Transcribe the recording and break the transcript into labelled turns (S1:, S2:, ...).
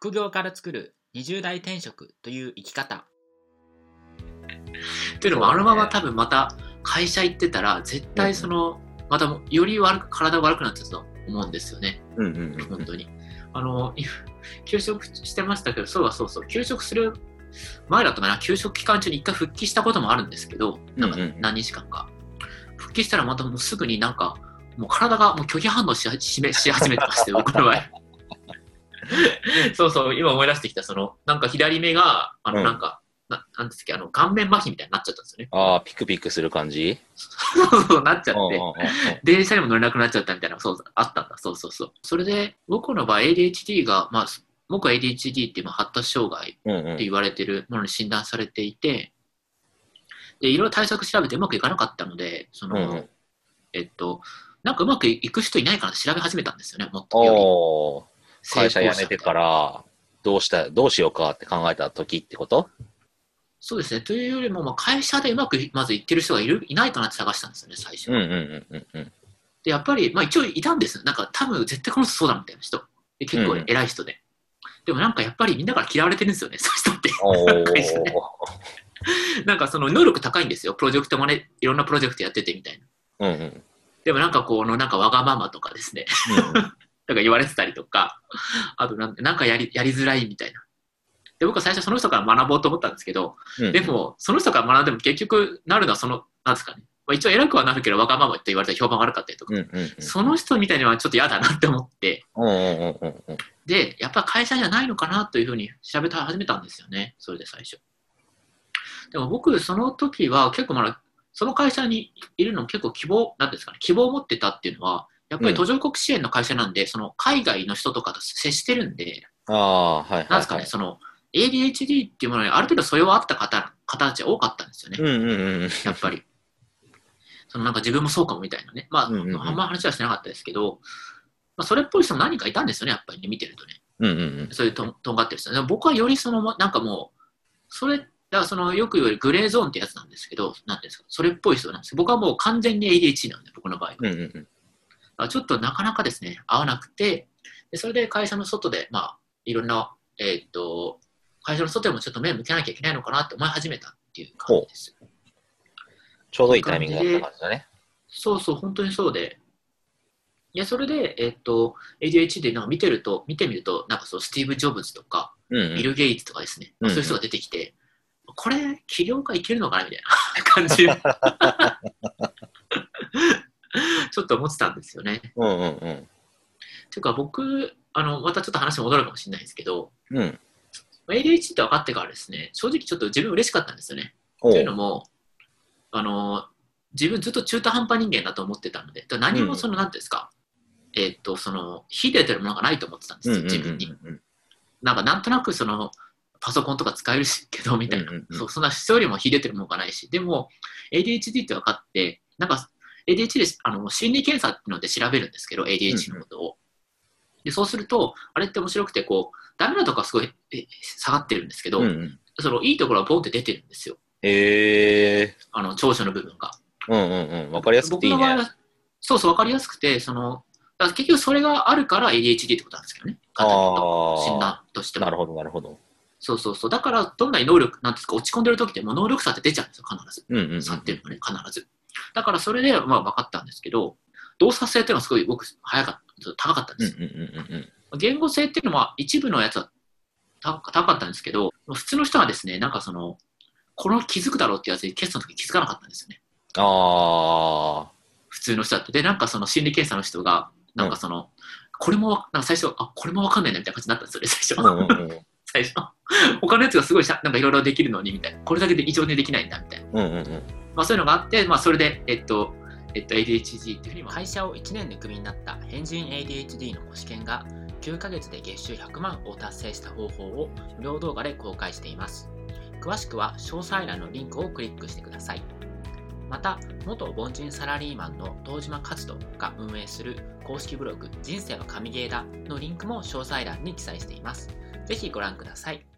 S1: 副業から作る20代転職という生き方
S2: っていうのも、あのまま多分また会社行ってたら、絶対その、またより悪く、体が悪くなってたと思うんですよね。
S3: うんうんうん
S2: 本当に。あの、い休職してましたけど、そうはそうそう、休職する前だったかな、休職期間中に一回復帰したこともあるんですけど、なんか
S3: うんうんうん
S2: 何日間か。復帰したらまたもうすぐになんか、もう体がもう拒否反応ししめし始めてまして、僕の場合。そうそう、今思い出してきた、その、なんか左目が、あの、
S3: うん
S2: なんか、ななんですっけ、あの、顔面麻痺みたいになっちゃったんですよね。
S3: ああ、ピクピクする感じ？
S2: そうそう、なっちゃって。電車にも乗れなくなっちゃったみたいな、そう、あったんだ、そうそうそう。それで、僕の場合 ADHD が、まあ、僕は ADHD っていうまあ発達障害
S3: うんうん
S2: って言われてるものに診断されていて、で、いろいろ対策調べてうまくいかなかったので、その、
S3: うんうん
S2: えっと、なんかうまくいく人いないかなって調べ始めたんですよね、もっとより。
S3: おー会社辞めてから、どうした、どうしようかって考えた時ってこと？
S2: そうですね。というよりも、まあ、会社でうまくまずいってる人がいるいないかなって探したんですよね、最初。
S3: うんうんうんうんうん。
S2: で、やっぱり、まあ一応いたんです。なんか多分絶対この人そうだみたいな人。で結構
S3: うん
S2: 偉い人で。でもなんかやっぱりみんなから嫌われてるんですよね、そういう人って。なんかその能力高いんですよ。プロジェクトもね、いろんなプロジェクトやっててみたいな。
S3: うんうん
S2: でもなんかこのなんかわがままとかですね、なんか言われてたりとか、あとなんなんかやりやりづらいみたいな。で、僕は最初その人から学ぼうと思ったんですけど、
S3: うん。
S2: でもその人から学んでも結局なるのはその、なんですかね。まあ、一応偉くはなるけどわがままって言われたら評判悪かったりとか、
S3: うんうんうん。
S2: その人みたいにはちょっと嫌だなって思って、
S3: うんうんうんうんうん。
S2: で、やっぱ会社じゃないのかなというふうに調べ始めたんですよね、それで最初。でも僕、その時は結構まだ、その会社にいるの結構希望、なんていうんですかね、希望を持ってたっていうのは、やっぱり途上国支援の会社なんで、その海外の人とかと接してるんで、
S3: ああ、はいはい、はい。
S2: なんですかね、その ADHD っていうものにある程度素養あった方方たちが多かったんですよね、
S3: うんうんうんうん。
S2: やっぱり。そのなんか自分もそうかもみたいなね。まあ、
S3: うんうんうん
S2: あんま話はしてなかったですけど、まあ、それっぽい人も何人かいたんですよね、やっぱりね、見てるとね。
S3: うんうんうん。
S2: そういうとんとんがってる人。でも僕はよりその、なんかもう、それ、だからそのよく言われるグレーゾーンってやつなんですけど、なんですか、それっぽい人なんです僕はもう完全に ADHD なんで、僕の場合は。
S3: うんうんうん。
S2: ちょっとなかなかですね、合わなくて、でそれで会社の外で、まあ、いろんな、えーっと、会社の外でもちょっと目向けなきゃいけないのかなって思い始めたっていう感じです。
S3: ちょうどいいタイミングだった感じだね。
S2: そうそう、本当にそうで。いや、それで、えーっと、ADHD なんか見てると、見てみると、なんかそう、スティーブ・ジョブズとか、
S3: うんうん。
S2: ビル・ゲイツとかですね、
S3: うんうん
S2: そういう人が出てきて、これ、起業家いけるのかなみたいな感じ ちょっと思ってたんですよね。
S3: うんうんうん。
S2: ていうか、僕、あのまたちょっと話戻るかもしれないですけど、
S3: うん。
S2: ADHD って分かってからですね、正直ちょっと自分嬉しかったんですよね。
S3: お
S2: というのも、あの自分ずっと中途半端人間だと思ってたので、何もその、なんていうんですか、えーっと、その、秀でてるものがないと思ってたんですよ、自分に。
S3: うん
S2: なんかなんとなくそのパソコンとか使えるしけどみたいな、そんな人よりも秀でてるものがないしでも ADHD って分かってなんか ADHD であの心理検査っていうので調べるんですけど ADHD のことを、でそうするとあれって面白くてこうダメなとこはすごいえ下がってるんですけど、
S3: うんうん。
S2: そのいいところはボンって出てるんですよ
S3: へえ
S2: あの長所の部分が
S3: うんうんうん。わかりやすくていいね。
S2: 僕の場合はそうそう分かりやすくてそのだ結局それがあるから ADHD ってことなんですけどね診
S3: あ
S2: 断として
S3: あ。
S2: も
S3: なるほどなるほど。
S2: そうそうそう。だから、どんなに能力、なんですか、落ち込んでる時ってもう能力差って出ちゃうんですよ、必ず。
S3: うんうんうん。
S2: 差っていうのがね、必ず。だから、それで、まあ、分かったんですけど、動作性っていうのはすごい僕、早かった、高かったんです。
S3: うんうんうんうん
S2: 言語性っていうのは、一部のやつは高高かったんですけど、普通の人はですね、なんかその、この気づくだろうってやつにテストの時気づかなかったんですよね。
S3: ああ。
S2: 普通の人だって。で、なんかその心理検査の人が、なんかその、これも、なんか最初、あ、これも分かんないなみたいな感じになったんですよね、最初。
S3: うんうんうん。
S2: 最初。他のやつがすごいなんかいろいろできるのにみたいな。これだけで異常にできないんだみたいな。
S3: うんうんうん。
S2: まあそういうのがあって、まあそれで、えっと、えっと、ADHD っていうふうにも、
S1: 会社を1年でクビになった変人 ADHD の試験が9ヶ月で月収100万を達成した方法を無料動画で公開しています。詳しくは詳細欄のリンクをクリックしてください。また元凡人サラリーマンの東島勝人が運営する公式ブログ人生は神ゲーだのリンクも詳細欄に記載しています。ぜひご覧ください。